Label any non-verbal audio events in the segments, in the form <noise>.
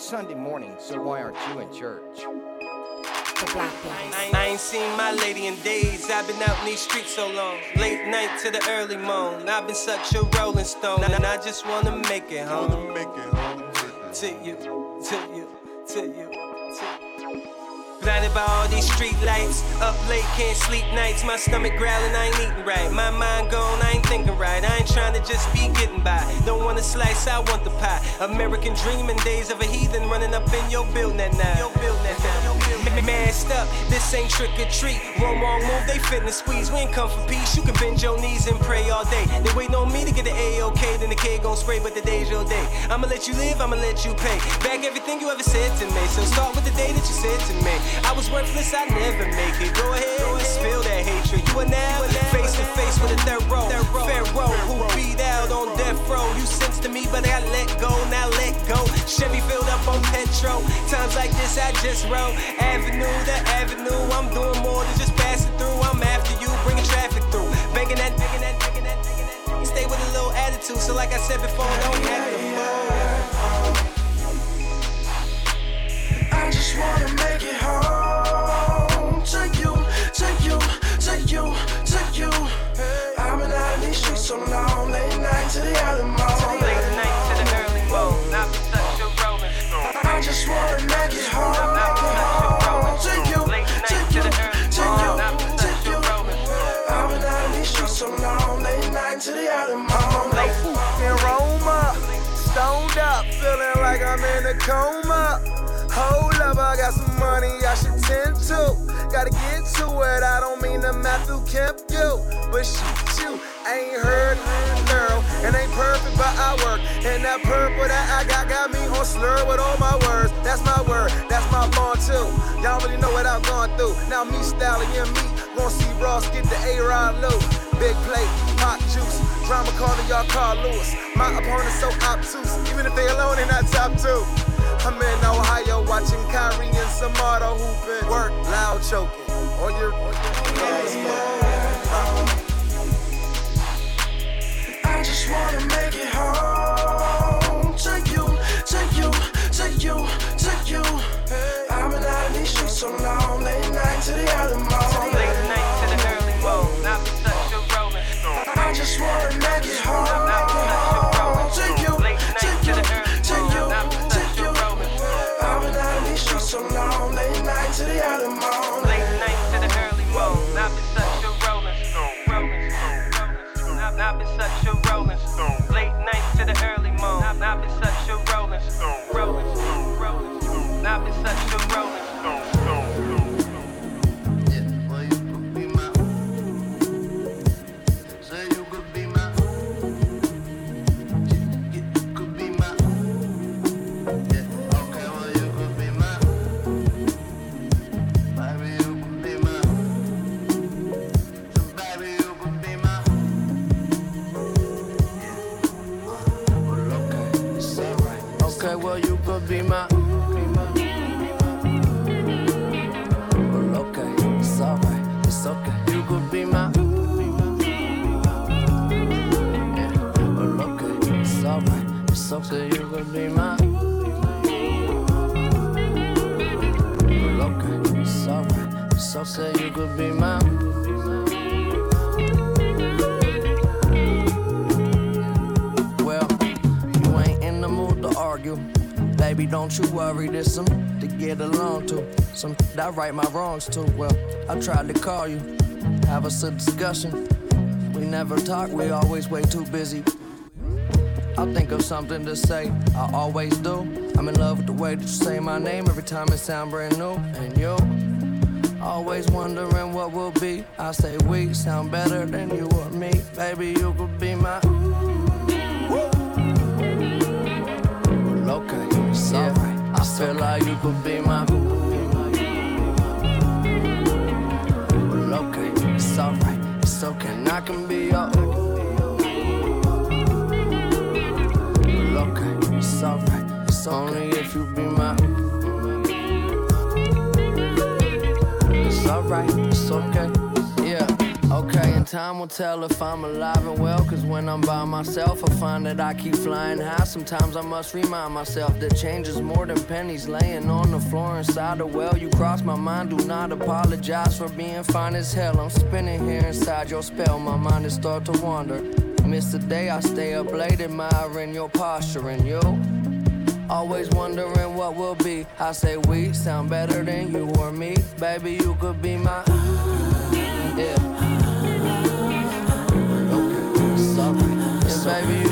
It's Sunday morning, so why aren't you in church? The Black Boys. I I ain't seen my lady in days. I've been out in these streets so long. Late night to the early morn. I've been such a rolling stone. And I just wanna make it home. To you, to you, to you, to you. Blinded by all these street lights. Up late, can't sleep nights. My stomach growling, I ain't eating right. My mind gone, I ain't thinking right. I ain't trying to just be getting by. Don't want a slice, I want the pie. American dreaming days of a heathen running up in your building at night. Your building at night. Masked up, this ain't trick or treat. One wrong move, they finna squeeze. We ain't come for peace. You can bend your knees and pray all day. They waiting on me to get the A-OK, then the K gon' spray, but the day's your day. I'ma let you live, I'ma let you pay. Back everything you ever said to me. So start with the day that you said to me. I was worthless, I never make it. Go ahead and spill that hatred. You are now face to face with a third row. Pharaoh who beat out on death row. You sense to me, but I let go, now let go. Chevy filled up on petrol. Times like this, I just roll. Avenue to avenue, I'm doing more than just passing through. I'm after you, bringing traffic through. Banging that, banging that, banging that, banging that. Stay with a little attitude, so like I said before, don't have to just wanna make it home to you, to you, to you, to you. I've been out in these streets so long, late night to the early morning. Late night to the early morning, I've such a rolling stone. I just wanna make it home, home to you, to you, to you, to you. I've been out in these streets so long, late night to the early morning. Late in Roma. Stoned up, feeling like I'm in a coma. I got some money I should tend to. Gotta get to it, I don't mean to Matthew Kemp you. But shoot you, ain't heard girl. It ain't perfect, but I work. And that purple that I got got me on slur with all my words. That's my word, that's my bond too. Y'all really know what I've gone through. Now me, Stallion, me, gonna see Ross get the A-Rod loot. Big plate, hot juice. Drama calling y'all Carl Lewis. My opponent's so obtuse. Even if they alone, they not top two. I'm in Ohio watching Kyrie and Samardo hooping. Work loud choking. On your, on I just wanna make it home to you, to you, to you, to you. I've been out in these streets so long, late night to the early morning. Okay. You could be my. It's alright, it's okay. You could be my. Well, you ain't in the mood to argue. Baby, don't you worry, there's some to get along to. Some that right my wrongs too. Well, I tried to call you, have us a discussion. We never talk, we always way too busy. I'll think of something to say, I always do. I'm in love with the way that you say my name every time it sound brand new. And you, always wondering what will be. I say we sound better than you or me. Baby, you could be my. Well, okay, it's alright. I feel like you could be my. Well, okay, it's alright. It's okay. I I can be your. Okay, It's only if you be my. It's alright, it's okay. Yeah, okay, and time will tell if I'm alive and well. Cause when I'm by myself, I find that I keep flying high. Sometimes I must remind myself that change is more than pennies laying on the floor inside a well. You cross my mind, do not apologize for being fine as hell. I'm spinning here inside your spell, my mind is start to wander. Miss the day I stay up late admiring your posture and you. Always wondering what will be. I say we sound better than you or me. Baby, you could be my. Yeah. Okay, alright. Yeah, baby,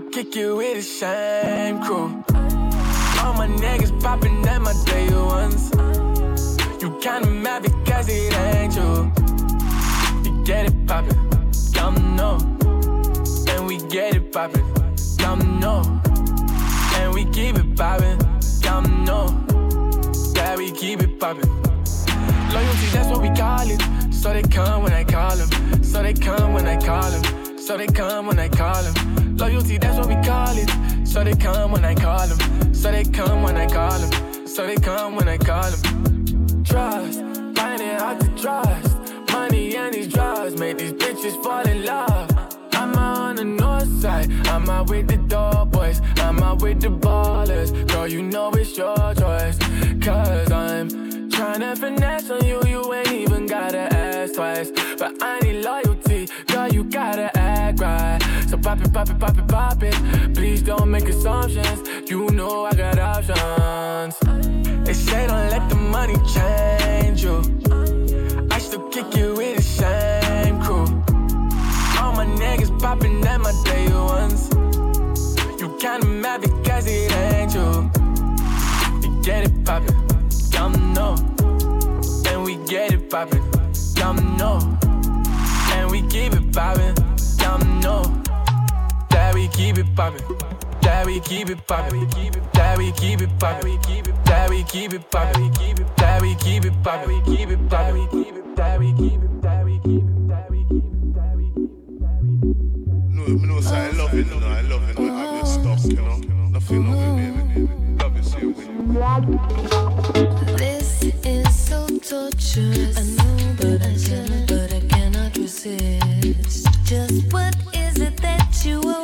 kick you with the same crew. All my niggas popping at my day ones. You kinda mad because it ain't you. You get it poppin', come no. And we get it poppin', come no. And we keep it poppin', come no. Yeah, we keep it poppin'. Loyalty, that's what we call it. So they come when I call them. So they come when I call them. So they come when I call them. Loyalty, that's what we call it. So they come when I call them. So they come when I call them. So they come when I call them. Trust, finding hard to trust. Money and these drugs make these bitches fall in love. I'm out on the north side. I'm out with the dog boys. I'm out with the ballers. Girl, you know it's your choice. Cause I'm tryna finesse on you. You ain't even gotta ask twice. But I need loyalty. Girl, you gotta act right. So pop it, pop it, pop it, pop it. Please don't make assumptions. You know I got options. They say don't let the money change you. I still kick you with the same crew. All my niggas popping at my day ones. You kinda mad because it ain't you. You get it poppin', come no. And we get it poppin', come no. And we keep it poppin', come no we keep it poppin'. That we keep it poppin'. That we keep it poppin'. That we keep it poppin'. That we keep it poppin'. We keep it poppin'. We keep it. That we keep it. That we keep it. That we keep it. That we keep it. That we keep it. No, no, so I love it. No, I love it. No, I just stop. You know, nothing wrong with me. Love it, see you. This is so torturous. I know, but I cannot, but I cannot resist. Just what is it that you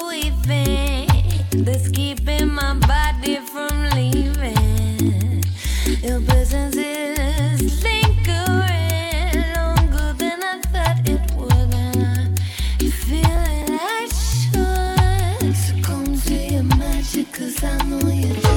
cause I know you're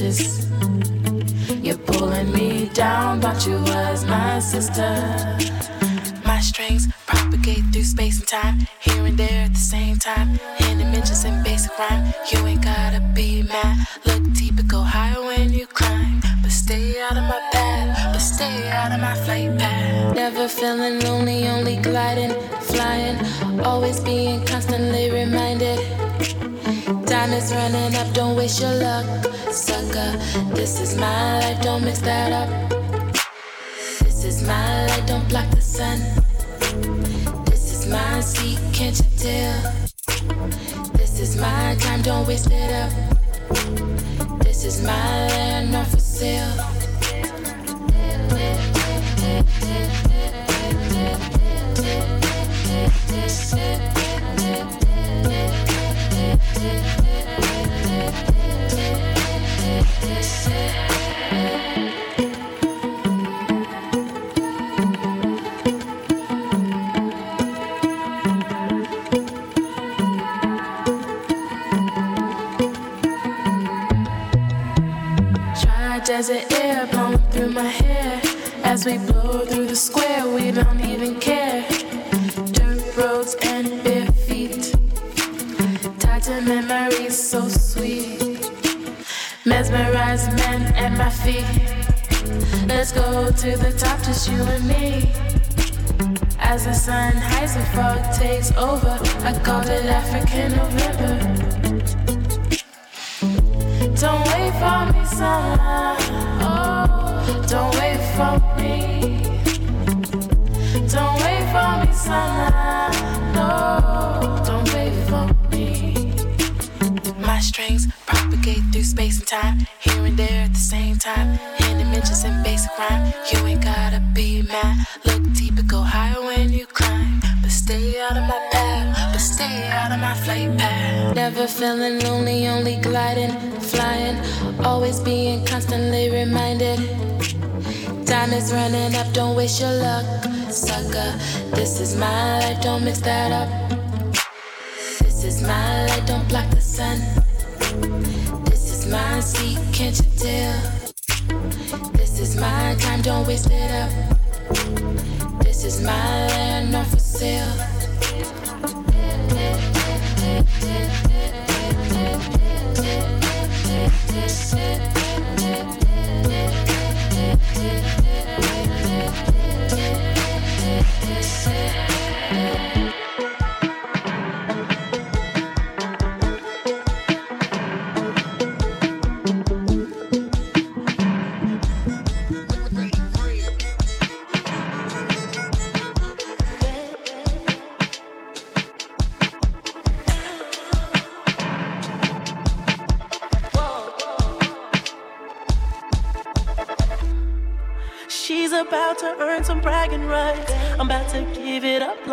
Just. as the fog takes over. I call it African November. Don't wait for me, summer. Oh, don't wait for me. Don't wait for me, summer. No, don't wait for me. My strings propagate through space and time, here and there at the same time. In dimensions and basic rhyme, you ain't gotta be mad out of my path, but stay out of my flight path. Never feeling lonely, only gliding, flying. Always being constantly reminded. Time is running up, don't waste your luck, sucker. This is my life, don't mix that up. This is my light, don't block the sun. This is my seat, can't you tell? This is my time, don't waste it up. This is my land, not for sale. Yeah.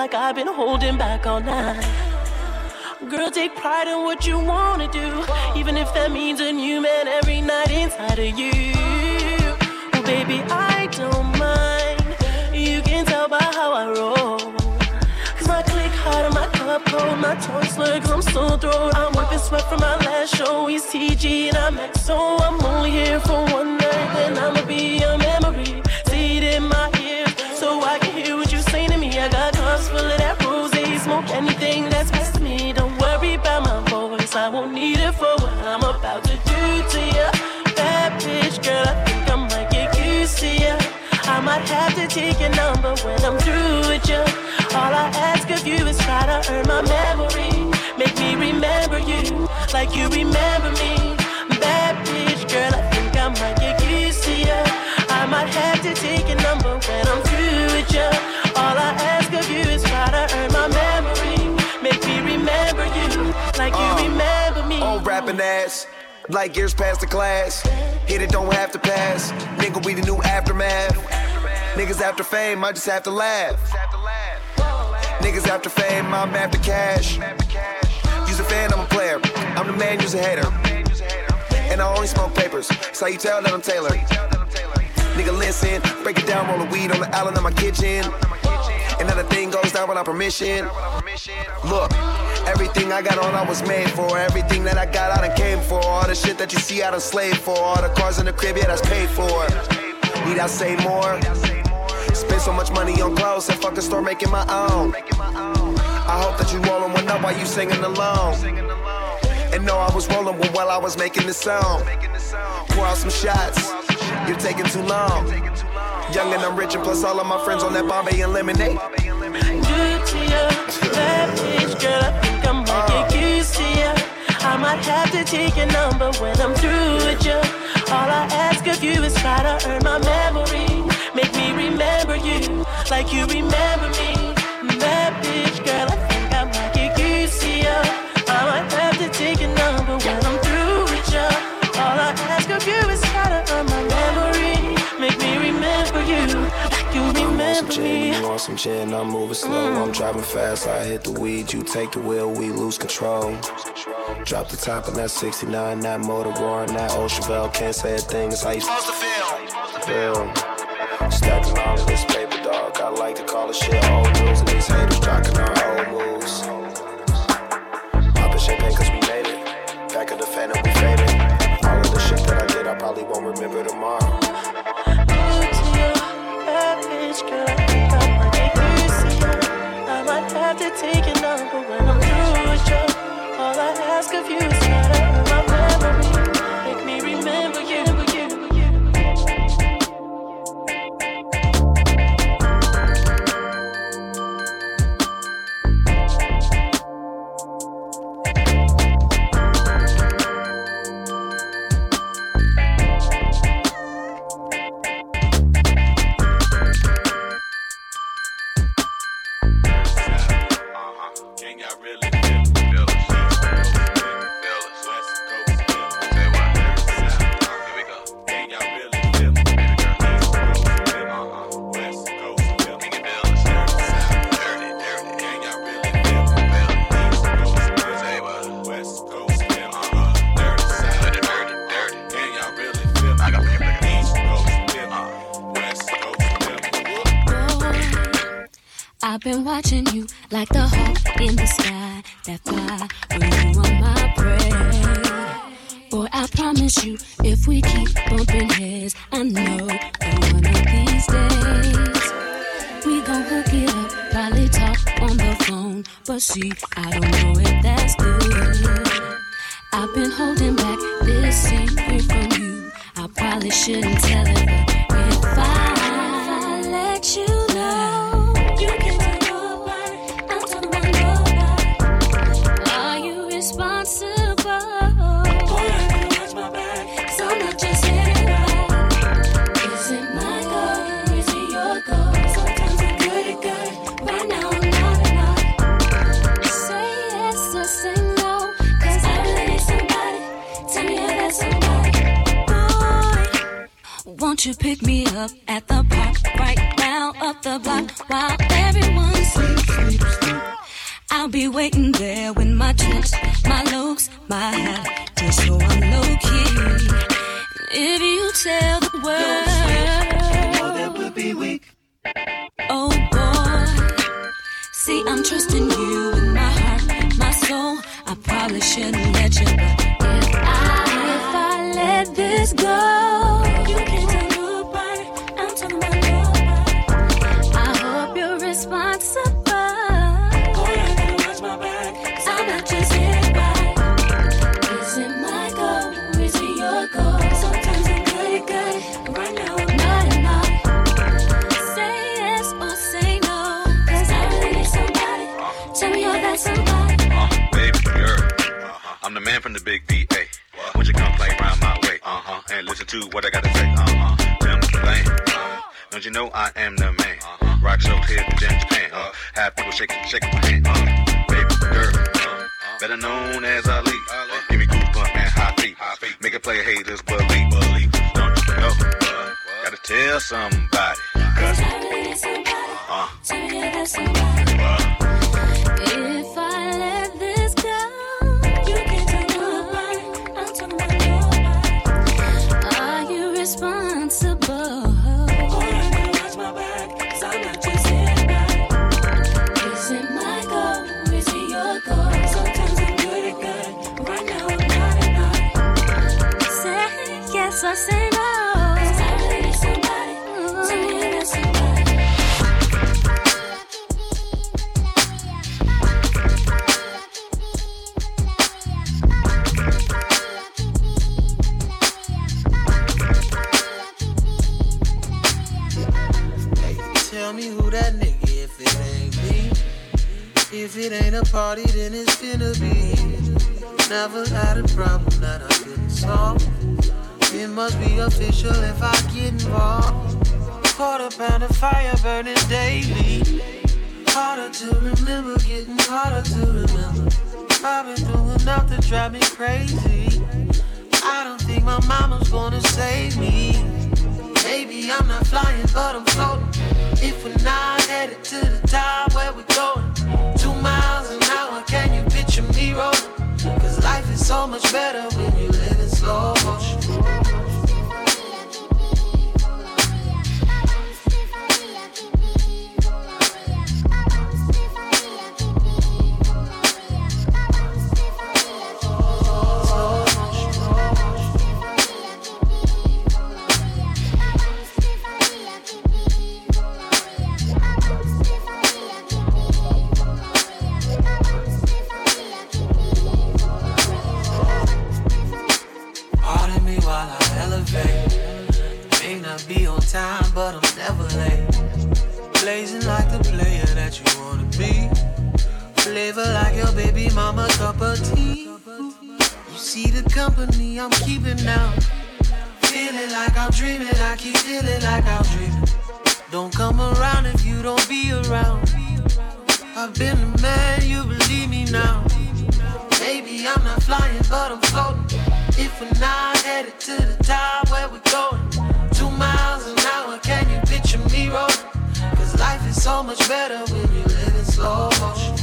Like I've been holding back all night. Girl, take pride in what you wanna do, even if that means a new man every night inside of you. Well, baby, I don't mind. You can tell by how I roll. Cause my click hot and my cup cold, my tongue slur cause I'm so throat. I'm whipping sweat from my last show. He's TG and I'm XO. I'm only here for one night, and I'ma be a memory. See it in my Smoke anything that's best me. Don't worry about my voice. I won't need it for what I'm about to do to you. Bad bitch, girl, I think I might get used to you. I might have to take your number when I'm through with you. All I ask of you is try to earn my memory. Make me remember you like you remember me. Like years past the class. Hit it, don't have to pass. Nigga, we the new aftermath. Niggas after fame, I just have to laugh. Niggas after fame, I'm after cash. You's a fan, I'm a player. I'm the man, you's a hater. And I only smoke papers. How you tell that I'm Taylor. Nigga, listen, break it down, roll the weed on the island of my kitchen. And then the thing goes down without permission. Look, everything I got on, I was made for. Everything that I got, I done came for. All the shit that you see, I done slaved for. All the cars in the crib, yeah, that's paid for. Need I say more? Spend so much money on clothes and fucking start making my own. I hope that you rolling one up while you singing along. And no, I was rolling one while I was making this song. Pour out some shots, you're taking too long. Young and I'm rich, and plus all of my friends on that Bombay and lemonade. Good to you, bad bitch, girl. I might have to take your number when I'm through with you. All I ask of you is try to earn my memory. Make me remember you like you remember me. Gin, me. you want some gin, I'm moving slow. Mm. I'm driving fast, I hit the weed. You take the wheel, we lose control. Drop the top on that 69, that motor roaring, that old Chevelle. Can't say a thing, it's how you supposed to feel. Feel. Stacking all of this paper, dog. I like to call it shit old news. And these haters jocking our old moves. Popping champagne cause we made it. Back of the fan and we faded. All of the shit that I did, I probably won't remember tomorrow. Girl, might have to take your number when I'm through with you. All I ask of you heads, I know that one of these days we gon' hook it up. Probably talk on the phone, but see, I don't know if that's good. I've been holding back this secret from you. I probably shouldn't tell it, but if I, if I let you you pick me up at the park right now up the block while everyone sleeps. I'll be waiting there with my chips, my looks, my hat, just so I'm low key. If you tell the world, be weak. Oh boy, see I'm trusting you with my heart, my soul. I probably shouldn't must be official if I get involved. Quarter pound of fire burning daily. Harder to remember, getting harder to remember. I've been through enough to drive me crazy. I don't think my mama's gonna save me. Maybe I'm not flying, but I'm floating. If we're not headed to the top, where we going? Two miles an hour, can you picture me rolling? Cause life is so much better when you live in slow motion. Blazing like the player that you wanna be. Flavor like your baby mama cup of tea. You see the company I'm keeping now. Feeling like I'm dreaming, I keep feeling like I'm dreaming. Don't come around if you don't be around. I've been the man, you believe me now. Maybe I'm not flying, but I'm floating. If we're not headed to the top, where we going? Cause life is so much better when you live in slow motion.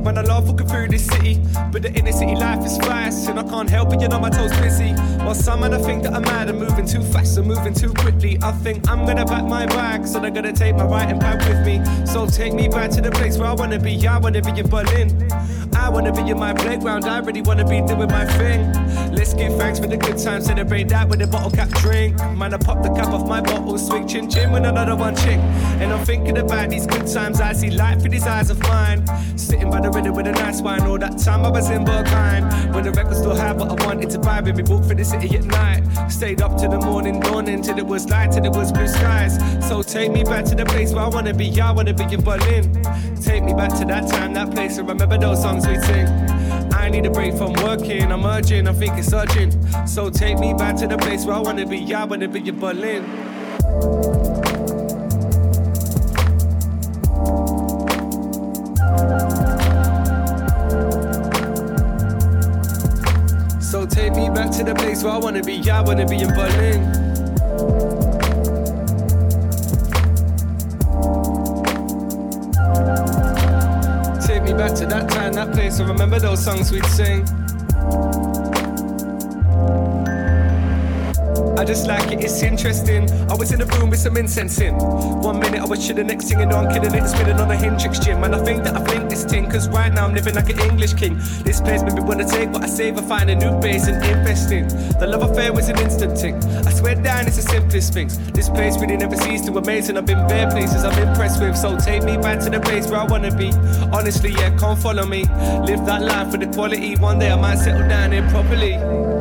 Man, I love walking through this city, but the inner city life is fast, and I can't help it, you know my toes busy. While some man, I think that I'm mad and moving too fast I'm moving too quickly. I think I'm gonna pack my bag, so they're gonna take my writing pad with me. So take me back to the place where I wanna be. I wanna be in Berlin. I wanna be in my playground. I really wanna be doing my thing. Let's give thanks for the good times, celebrate that with a bottle cap drink. Man, I pop the cap off my bottle, swing chin chin with another one chick. And I'm thinking about these good times. I see life through these eyes of mine, sitting by the river with a nice wine. All that time I was in Berghain. When the record still high, but I wanted to vibe. And we walk through the city at night. Stayed up till the morning dawn until it was light, till it was blue skies. So take me back to the place where I wanna be. I wanna be in Berlin. Take me back to that time, that place. And remember those songs we sing. I need a break from working. I'm urging, I think it's urgent. So take me back to the place where I wanna be. I wanna be in Berlin. Back to the place where I wanna be. I wanna be in Berlin. Take me back to that time, that place. I remember those songs we'd sing. I just like it, it's interesting. I was in a room with some incense in. One minute I was chilling, next thing you know I'm killing it, spinning on a Hendrix gym. And I think that I've this thing, cause right now I'm living like an English king. This place made me wanna take what I save and find a new base and invest in. The love affair was an instant thing. I swear down, it's the simplest things. This place really never ceased to amaze, and I've been bare places I'm impressed with. So take me back to the place where I wanna be. Honestly, yeah, come follow me. Live that life with the quality. One day I might settle down here properly.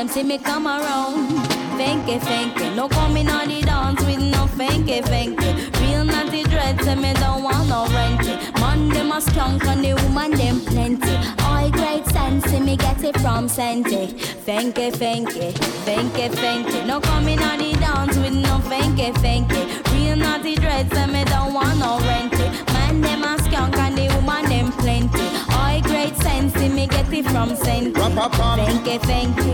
Them see me come around. Fanky, fanky No coming on the dance with no fanky, fanky Real naughty dread say me don't want no renty Man them a skunk and the woman them plenty. All great sense see me get it from Sente Fanky, fanky, fanky, fanky No coming on the dance with no fanky, fanky Real naughty dread say me don't want no renty Man them a skunk and the woman them plenty. All great sense see me get it from Sente Fanky, fanky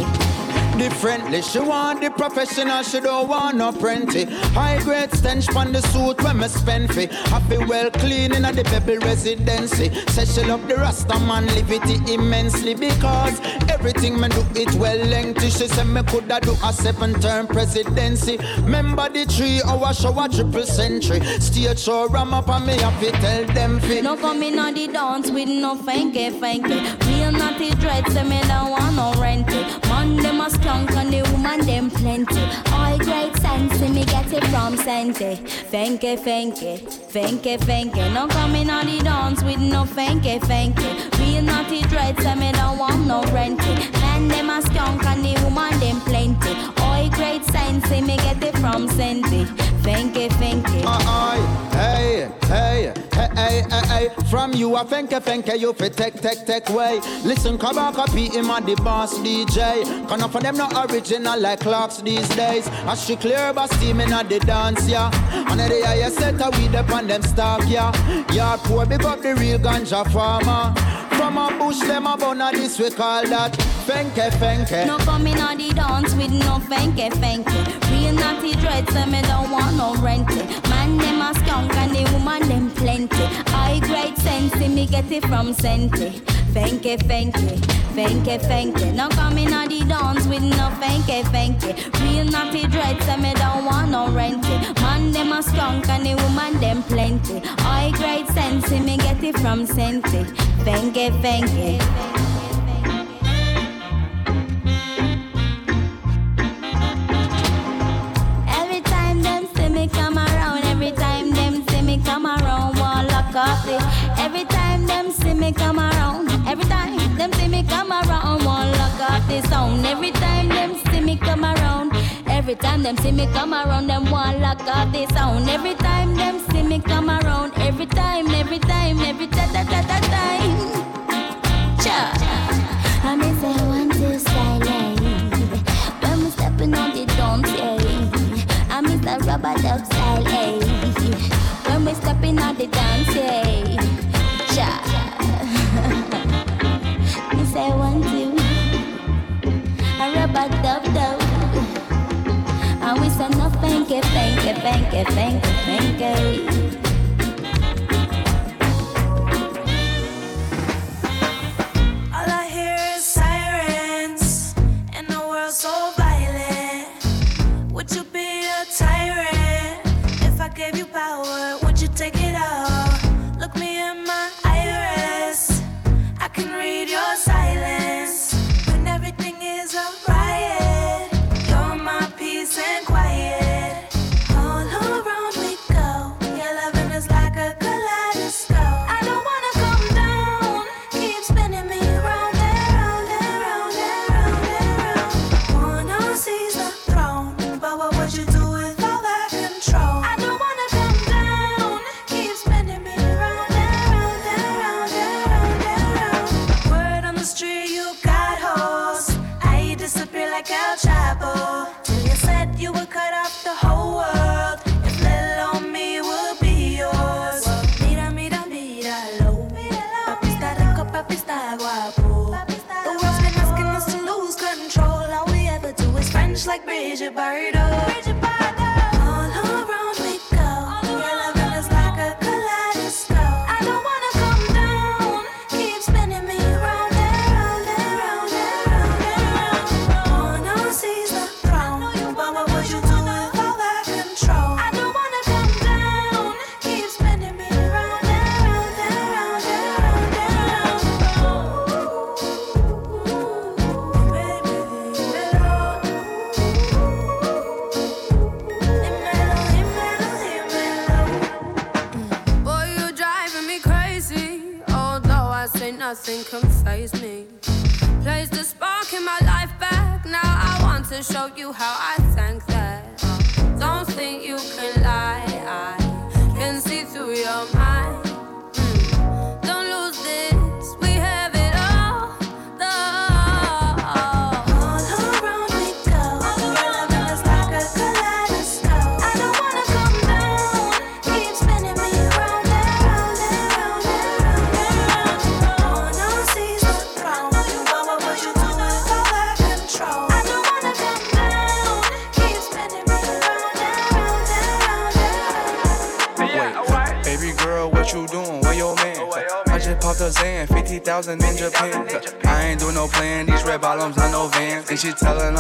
differently. She want the professional, she don't want no plenty. High grade stench on the suit when me spend fi. Happy well clean in the pebble residency. Say she love the Rasta man, live immensely because everything me do it well lengthy. She say me coulda do a seven term presidency. Remember the three hour show a triple century. Stage show ram up and me to tell them fi. No coming on the dance with no fanky fanky. Real naughty dread say me renty. Skunk and the woman them plenty. All great sense me get it from Sente. Fanky fanky, fanky fanky. No coming on the dance with no fanky fanky. Real naughty dread say me don't want no renty. Man them a skunk and the woman them plenty. All great sense me get it from Sente. Fanky fanky. Aye, uh-uh. hey, hey, hey, hey, hey, From you a fenke fenke, you fi take, take, take way. Listen, Kabaka P him a the boss DJ. Can of them not original like clocks these days. As she clear but steaming at the dance, yeah. And the higher set a weed up on them stock, yeah. Yeah, poor big up the real ganja farmer. From a bush, them a bun this we call that fenke fenke. No coming on the dance with no fanky fanky. Real naughty dread, so me don't want no renty. Man, them a skunk and the woman them plenty. I great sense, me get it from Sente. Fanky fanky, fanky fanky. No coming on the dance with no fanky fanky. Real naughty dread, so me don't want no renty. Man, them a skunk and the woman them plenty. I great sense, me get it from Sente. Fanky fanky. Them see me come around, one lock off the sound. Every time them see me come around, every time them see me come around, them one lock off the sound. Every time them see me come around, every time, every time, every ta ta ta ta time. Cha. I me say one style, eh. When we stepping on the dance, yeah. I miss the rubber duck style, eh. When we stepping on the dance, yeah. Cha. Say one two. A rubber duck duck. And we say no fanky, fanky, fanky, fanky, fanky. All I hear is sirens and the world so violent. Would you be a tyrant if I gave you power?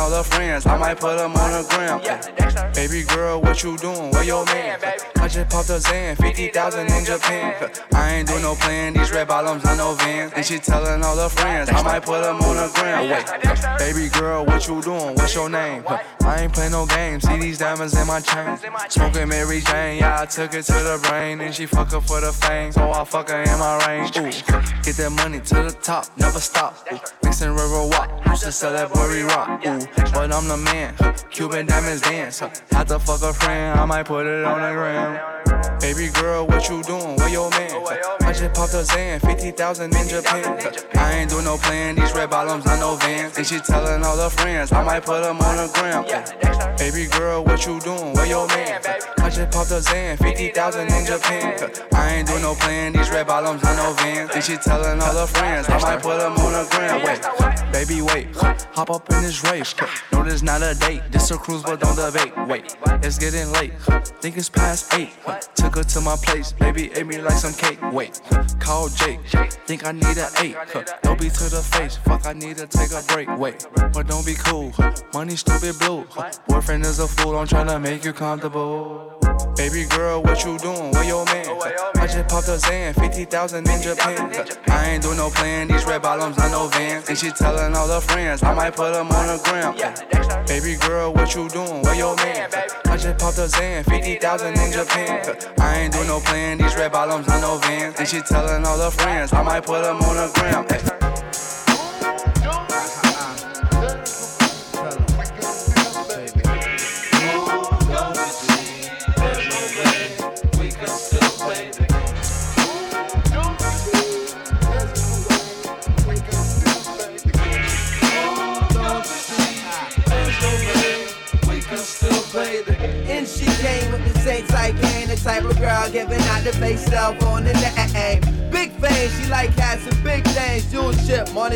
All her friends, I might put them on the gram. Baby girl, what you doing? Where your man? I just popped a Zan, 50,000 in Japan. I ain't do no plan, these red bottoms, I no vans. And she telling all her friends, I might put them on the gram. Wait, baby girl, what you doing? What's your name? I ain't play no games, see these diamonds in my chain. Smoking Mary Jane, yeah, I took it to the brain. And she fuck her for the fame, so I fuck her in my range. Ooh, get that money to the top, never stop. Ooh, mixing river walk, used to sell that boy rock. Ooh, but I'm the man, Cuban diamonds dance. Had to fuck a friend, I might put it on the gram. Baby girl, what you doing? Where your man? I just popped a Zan, 50,000 in Japan. I ain't do no plan, these red bottoms, I know vans. And she telling all her friends, I might put them on the gram. Baby girl, what you doing? Where your man? I just popped a Zan, 50,000 in Japan. I ain't do no plan, these red bottoms, I know vans. And she telling all her friends, I might put them on the gram. Wait, baby, wait, hop up in this race. No, this not a date, this a cruise, but don't debate. Wait, it's getting late, think it's past eight. Took her to my place, baby ate me like some cake. Wait, call Jake, think I need an eight. Don't be to the face, fuck, I need to take a break. Wait, but don't be cool, money stupid blue. Boyfriend is a fool, I'm tryna make you comfortable. Baby girl, what you doing? Where your man? I just popped a Zan, 50,000 in Japan. I ain't do no plan, these red bottoms, I no vans. And she telling all her friends, I might put them on the gram. Baby girl, what you doing? Where your man? I just popped a Zan, 50,000 in Japan. I ain't do no plan, these red bottoms, I know vans. And she telling all her friends, I might put them on the gram.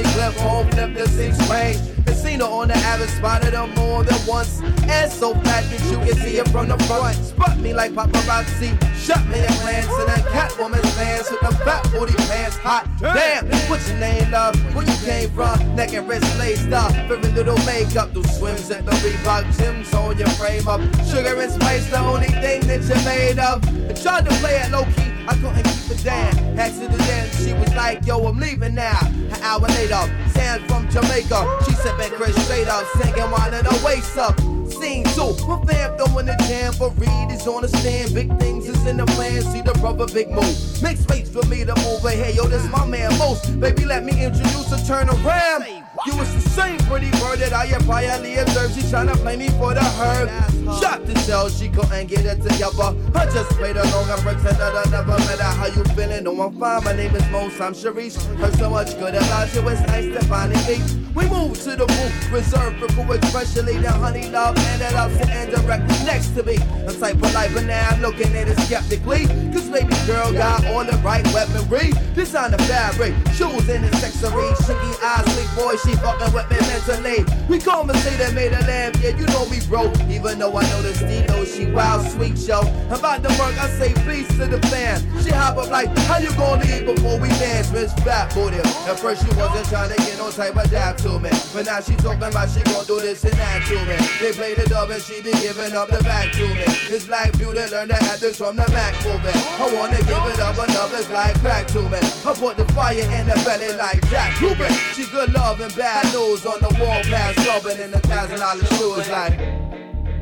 Money clip, home flip the six range. Casino on the average, spotted her more than once. And so fat that you can see it from the front. Spot me like paparazzi, shot me in glance. And that Catwoman's pants with the fat booty pants. Hot damn, what's your name, love? Where you came from? Neck and wrist laced up. Very little makeup, do swims at the Reebok gyms on your frame up. Sugar and spice, the only thing that you're made of. I tried to play it low key, I couldn't keep it down. Accident, she was like, yo, I'm leaving now. An hour later, Sam from Jamaica. She said, man, Chris straight up, singing while in her waist up. Scene two, with fam throwing the jam, but Reed is on the stand. Big things is in the plan, see the brother big move. Make space for me to move ahead, yo, this my man most. Baby, let me introduce her, turn around. You was the same pretty bird that I had observed. She tryna play me for the herb. Shot to tell she couldn't get it together. I just played along and pretended I never met her. How you feeling? No, I'm fine. My name is Mos. I'm Sharice. Heard so much good about you. It's nice to finally meet. We move to the booth, reserved for especially the honey love, ended up sitting directly next to me. The type of life, but now I'm looking at it skeptically. Cause baby girl got all the right weaponry. Designer fabric, shoes and accessories. Shaky eyes, sweet boy, she fucking with me mentally. We conversate and made a lamb, yeah, you know we broke. Even though I know the Stilo, she wild, sweet show. About the work, I say peace to the fan. She hop up like, how you gonna leave before we dance, Miss Fat Booty? At first she wasn't trying to get no type of dab to me. But now she talking about she gon' do this and that to me. They play the dub and she be giving up the back to me. It's like beauty, learn the ethics from the Mac movie. I wanna give it up, another's like back to me. I put the fire in the belly like Jack Cuban. She good love and bad news on the wall past rubbing in the thousand dollar shoes like.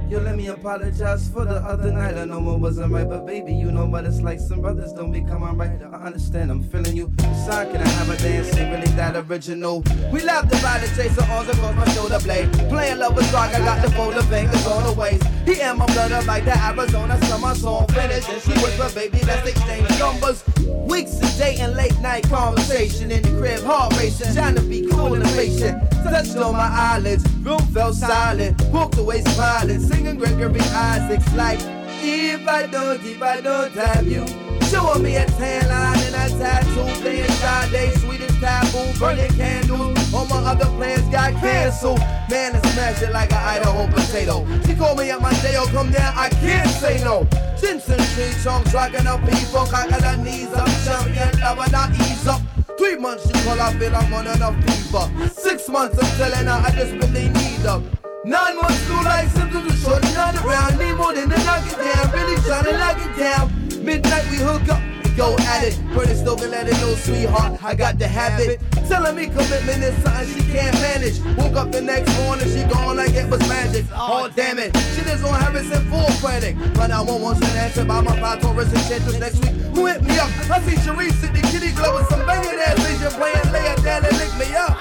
Yo, let me apologize for the other night. I know it wasn't right, but baby, you know what it's like. Some brothers don't become alright. I understand, I'm feeling you. Son, can I have a dance? Ain't really that original. We laughed about it, chase her arms across my shoulder blade. Playing love with rock, I got the folder fingers on the waist. He and my brother like the Arizona summer song finish. And she whisper, baby, let's exchange numbers. Weeks of dating, late night conversation in the crib, heart racing, trying to on my eyelids, room felt silent, walked away smiling, singing Gregory Isaacs like, if I don't, if I don't have you. Showing me a tan line and a tattoo, playing Sade, sweetest taboo, burning candles. All my other plans got canceled. Man, I smashed it like an Idaho potato. She called me at my day, oh come down, I can't say no. Jensen tree chunks, rocking up people, cocking her knees up, champion lover, not ease up. Three months she call, I feel I'm on enough fever. Six months I'm telling her I just really need her. Nine months through life, symptoms are short, not around. Need more than knock it down, really trying to lock it down. Midnight we hook up go at it. Pretty can let it know, sweetheart. I got the habit. Telling me commitment is something she can't manage. Woke up the next morning, she gone like it was magic. Oh, damn it. She lives on Harrison full credit. But I won't want an answer by my five Taurus and next week. Who hit me up? I see Sharice in the kitty club with some banging ass vision playing. Lay it down and lick me up.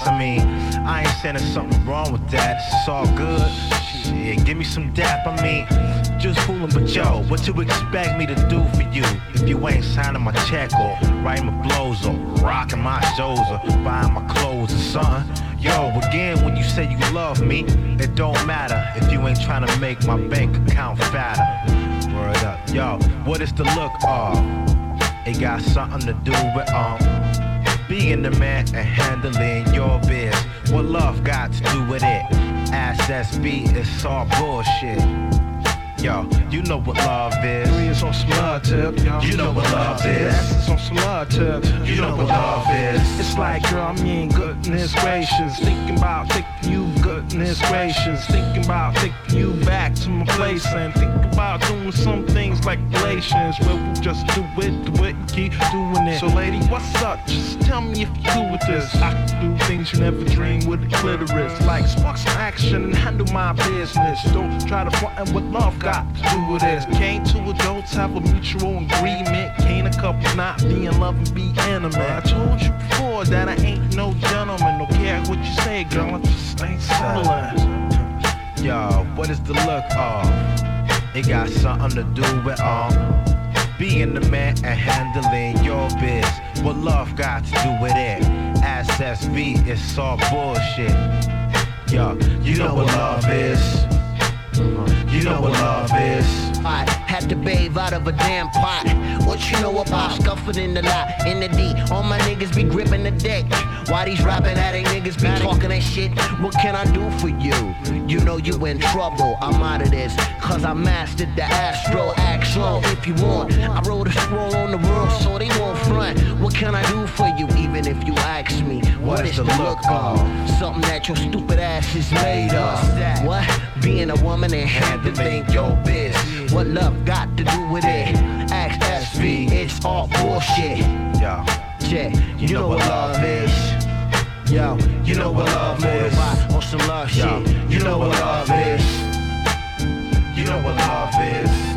Cheeks. I mean, I ain't saying there's something wrong with that, it's all good. Shit, give me some dap, I mean, just fooling, but yo, what you expect me to do for you? If you ain't signing my check or writing my blows or rocking my shows or buying my clothes or something. Yo, again, when you say you love me, it don't matter if you ain't trying to make my bank account fatter. Word up, yo, what is the look of? It got something to do with um being the man and handling your biz. What love got to do with it? Ass SB, it's all bullshit. Yo, you know what love is. It's on some love tip. You know what love is. It's on some love tip. You know what love is. It's like, girl, I mean, goodness gracious. Thinking about taking you, goodness gracious. Thinking about taking you back to my place and think about doing some things like relations where we just do it, do it, keep doing it. So, lady, what's up? Just tell me if you do with this. I can do things you never dreamed with a clitoris. Like spark some action and handle my business. Don't try to front what love got to do with this. Can't two adults have a mutual agreement? Can't a couple not be in love and be intimate? I told you before that I ain't no gentleman. Don't care what you say, girl. I just ain't settling. Yo, what is the look of? It got something to do with um being the man and handling your biz. What love got to do with it? Ass SB, it's all bullshit. Yo, you know what love is. You know what love is. I had to bathe out of a damn pot. What you know about scuffing in the lot, in the D? All my niggas be gripping the deck. Why these rapping addict niggas be talking that shit? What can I do for you? You know you in trouble. I'm out of this, cause I mastered the astro. Slow if you want. I wrote a scroll on the world so they won't front. What can I do for you? Even if you ask me, what is the look of? Something that your stupid ass is made of. What? Being a woman and had to think your biz. What love got to do with it? Ask SV, it's all bullshit. Yo, yeah, you, know, what love is. Yo, you know what love is. On some love Yo, shit. You know what love is. You know what love is.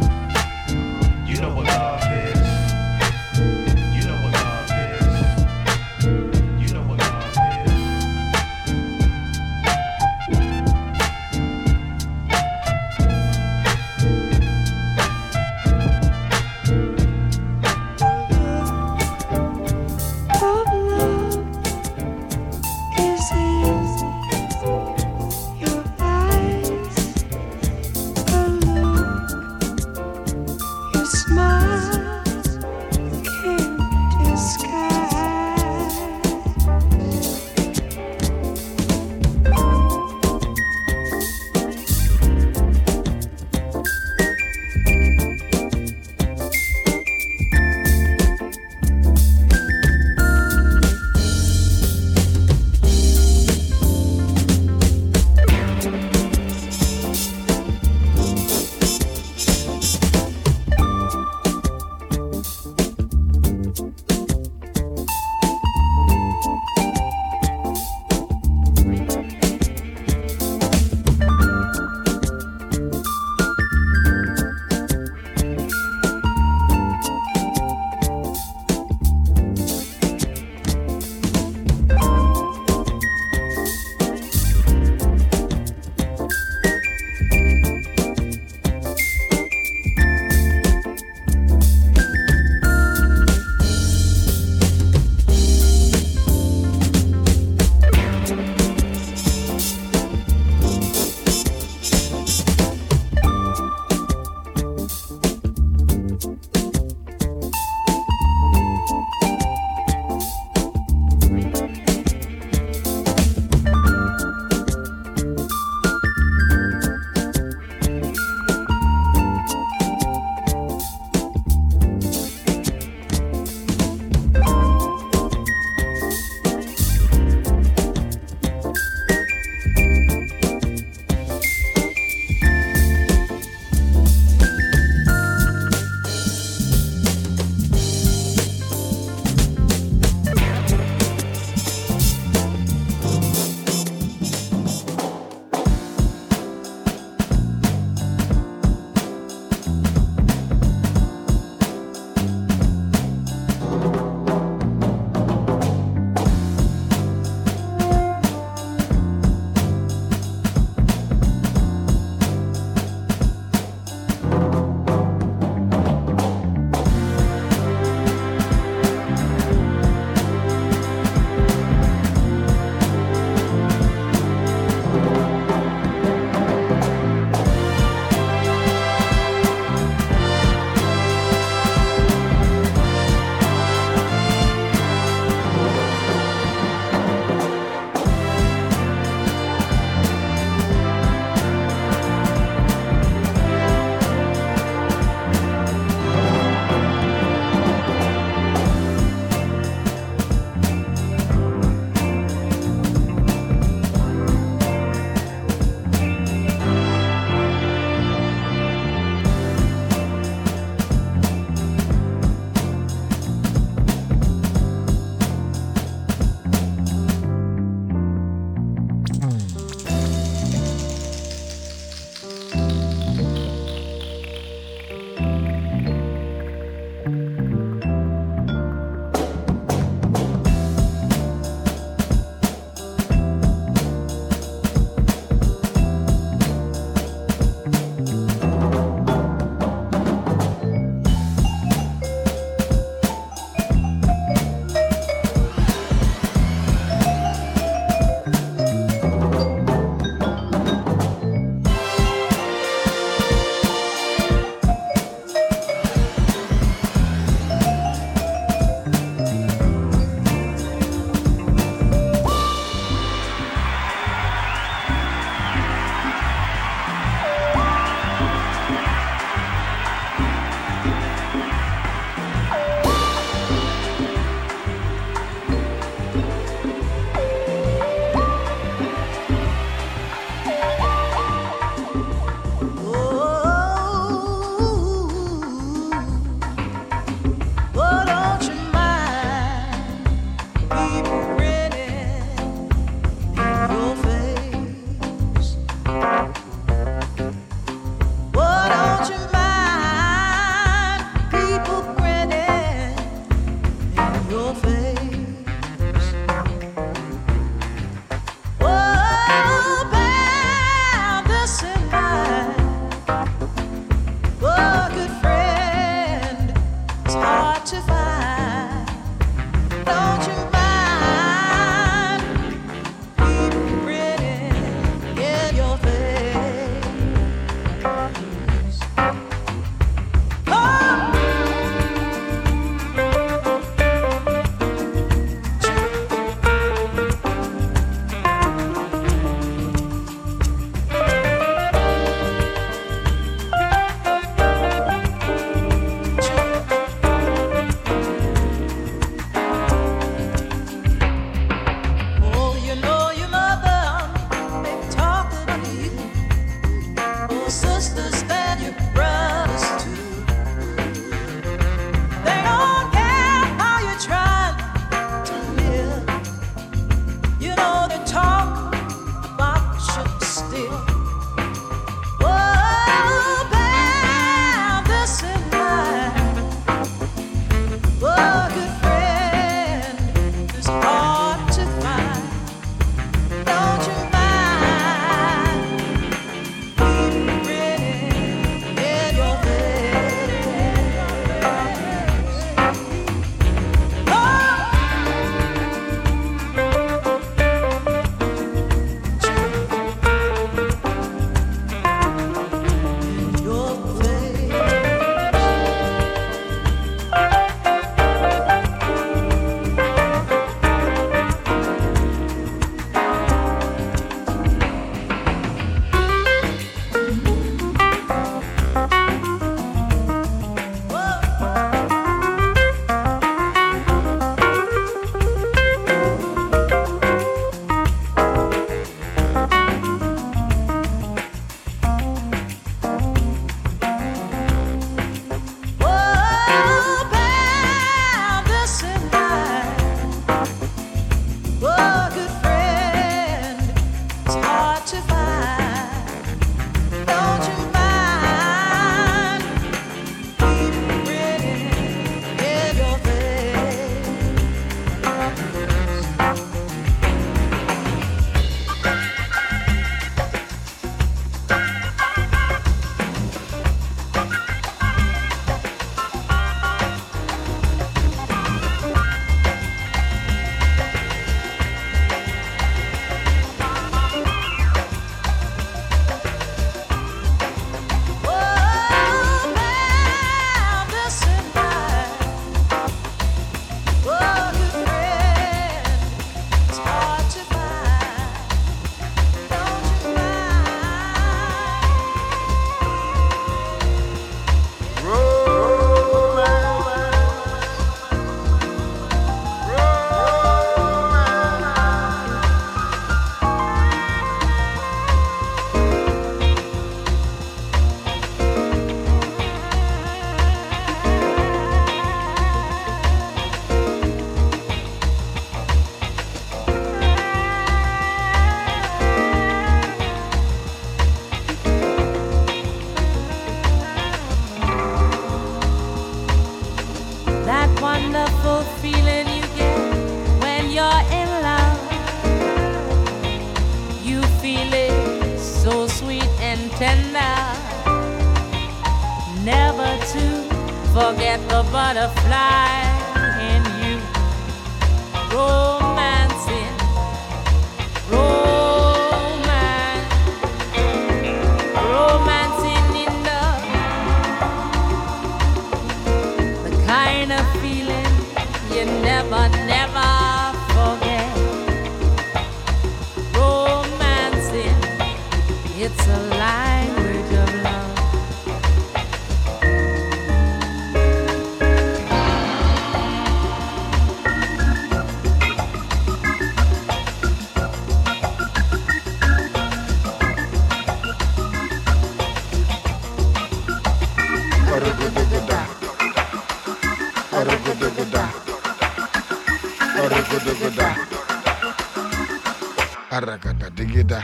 digida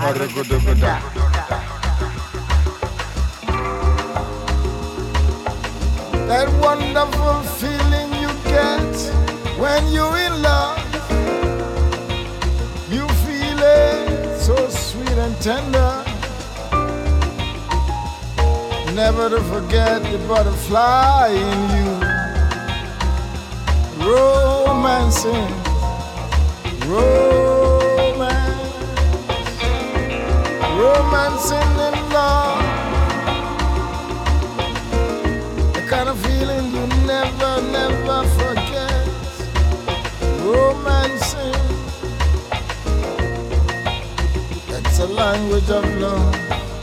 Aruguduguda. That wonderful feeling you get when you're in love. You feel it so sweet and tender. Never to forget the butterfly in you. Romancing. Romancing. romancing in love. The kind of feeling you never, never forget. Romancing. That's a language of love.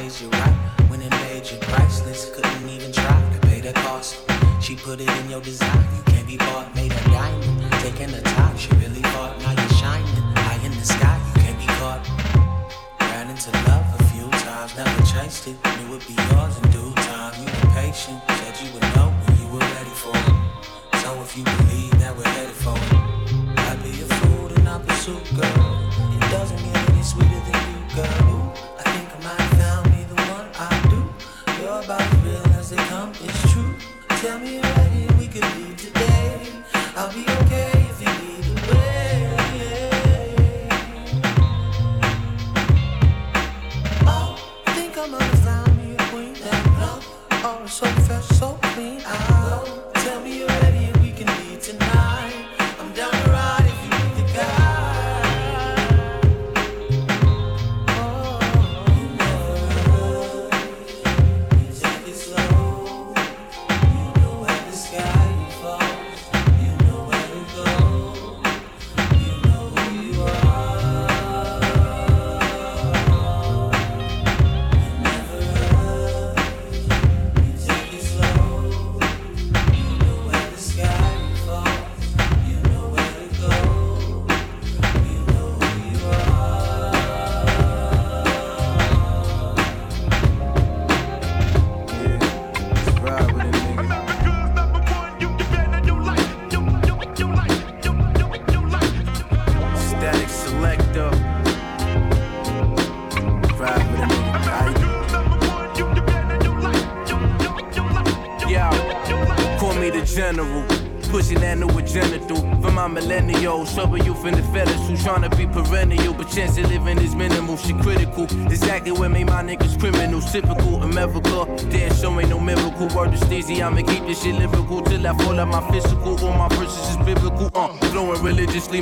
praise you.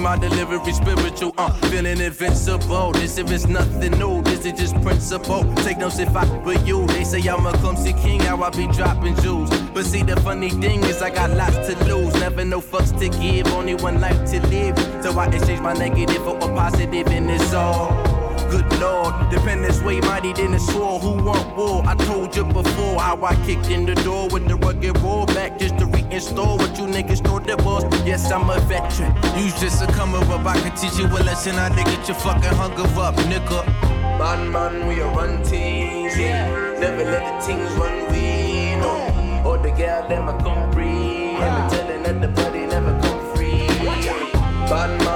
My delivery spiritual. Uh, feeling invincible. This if it's nothing new. This is just principle. Take notes if I were you. They say I'm a clumsy king. How I be dropping jewels. But see, the funny thing is I got lots to lose. Never no fucks to give. Only one life to live. So I exchange my negative for a positive in this all. Good lord, dependence way mighty than a sword. Who want war? I told you before how I kicked in the door with the rugged roll back just to reinstall what you niggas thought it was. Yes, I'm a veteran. You just a comer up. I can teach you a lesson. I to get your fucking hunger up, nigga. Man, man, we a run teams. Yeah. Never let the things run we no. Or the girl them a come free. Never telling that the body never come free. Bad man,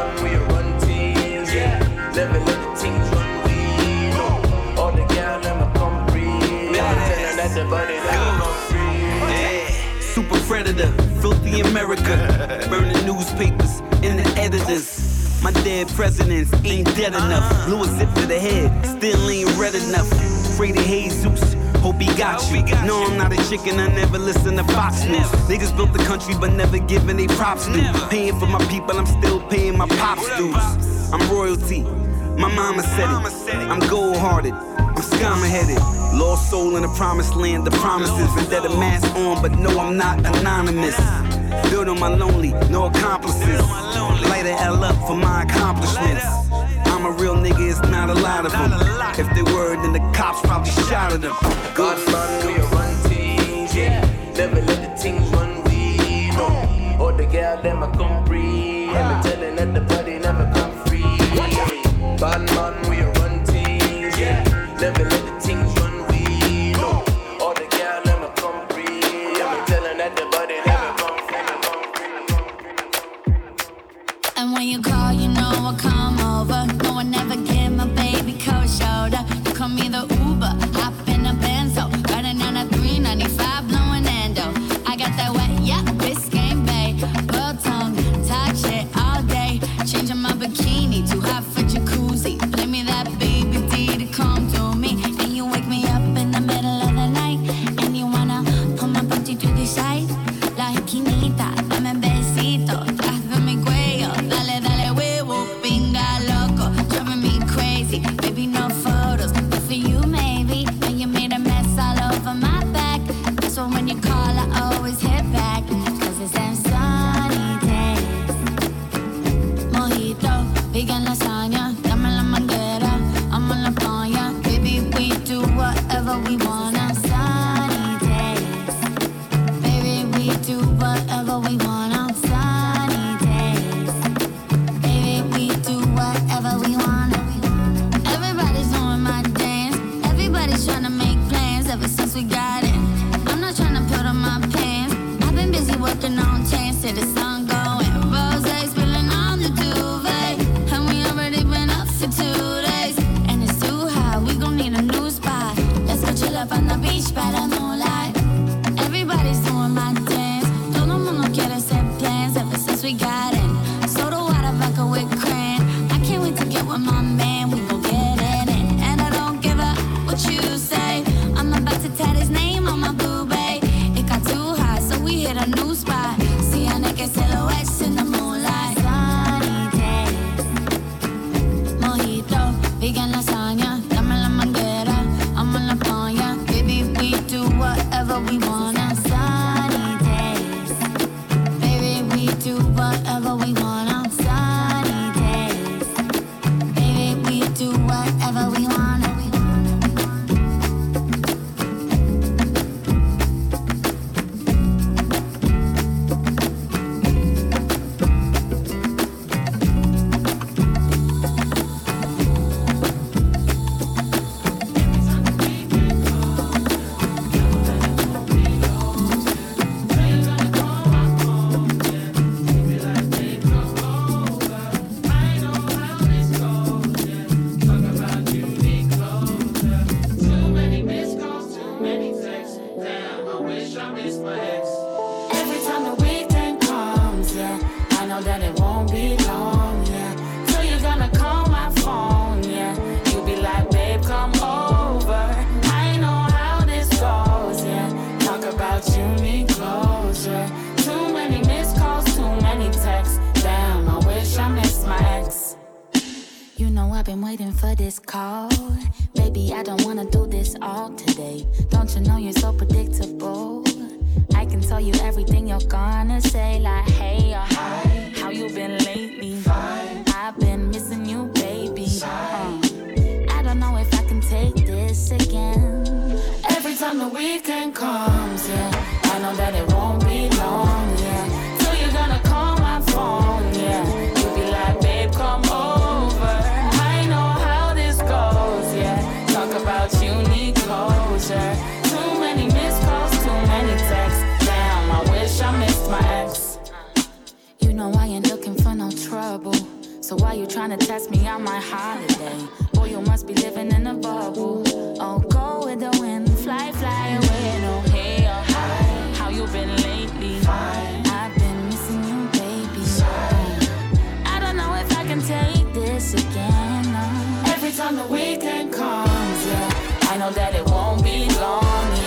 predator, filthy America. <laughs> Burning newspapers and the editors. My dead presidents ain't dead enough. Blew a zip to the head, still ain't red enough. Afraid of Jesus. Hope he got you. No, I'm not a chicken, I never listen to Fox News. Niggas built the country, but never giving they props due. Paying for my people, I'm still paying my pops dues. I'm royalty. My mama said it. I'm gold hearted. I'm scum headed. Lost soul in the promised land, the promises. And that a mask on, but no, I'm not anonymous. Built on my lonely, no accomplices. Light a L up for my accomplishments. I'm a real nigga, it's not a lot of them. If they were, then the cops probably shot at them. God man, been waiting for this call. Baby, I don't wanna do this all today. Don't you know you're so predictable? I can tell you everything you're gonna say, like hey or hi. How you been lately? Fine. I've been missing you, baby. Uh, I don't know if I can take this again. Every time the weekend comes, yeah, I know that it won't be long. Yeah. trouble. So why you trying to test me on my holiday? Boy, you must be living in a bubble. Oh, go with the wind, fly, fly away. No hey or hi. How you been lately? Fine. I've been missing you, baby. I don't know if I can take this again. No. Every time the weekend comes, yeah, I know that it won't be long.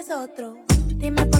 es otro. Dime por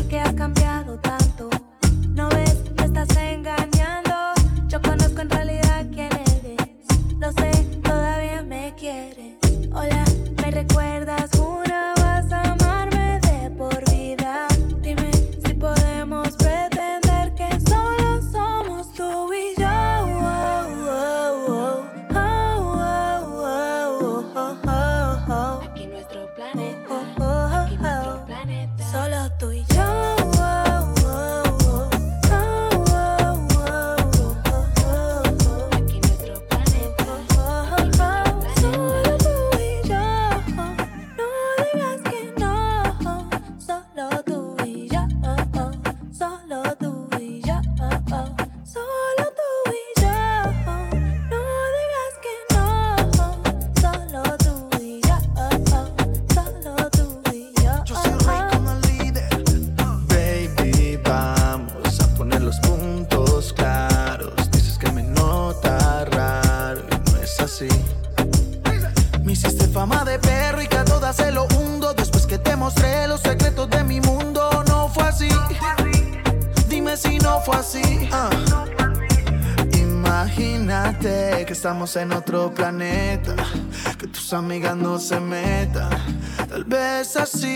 en otro planeta. Que tus amigas no se metan. Tal vez así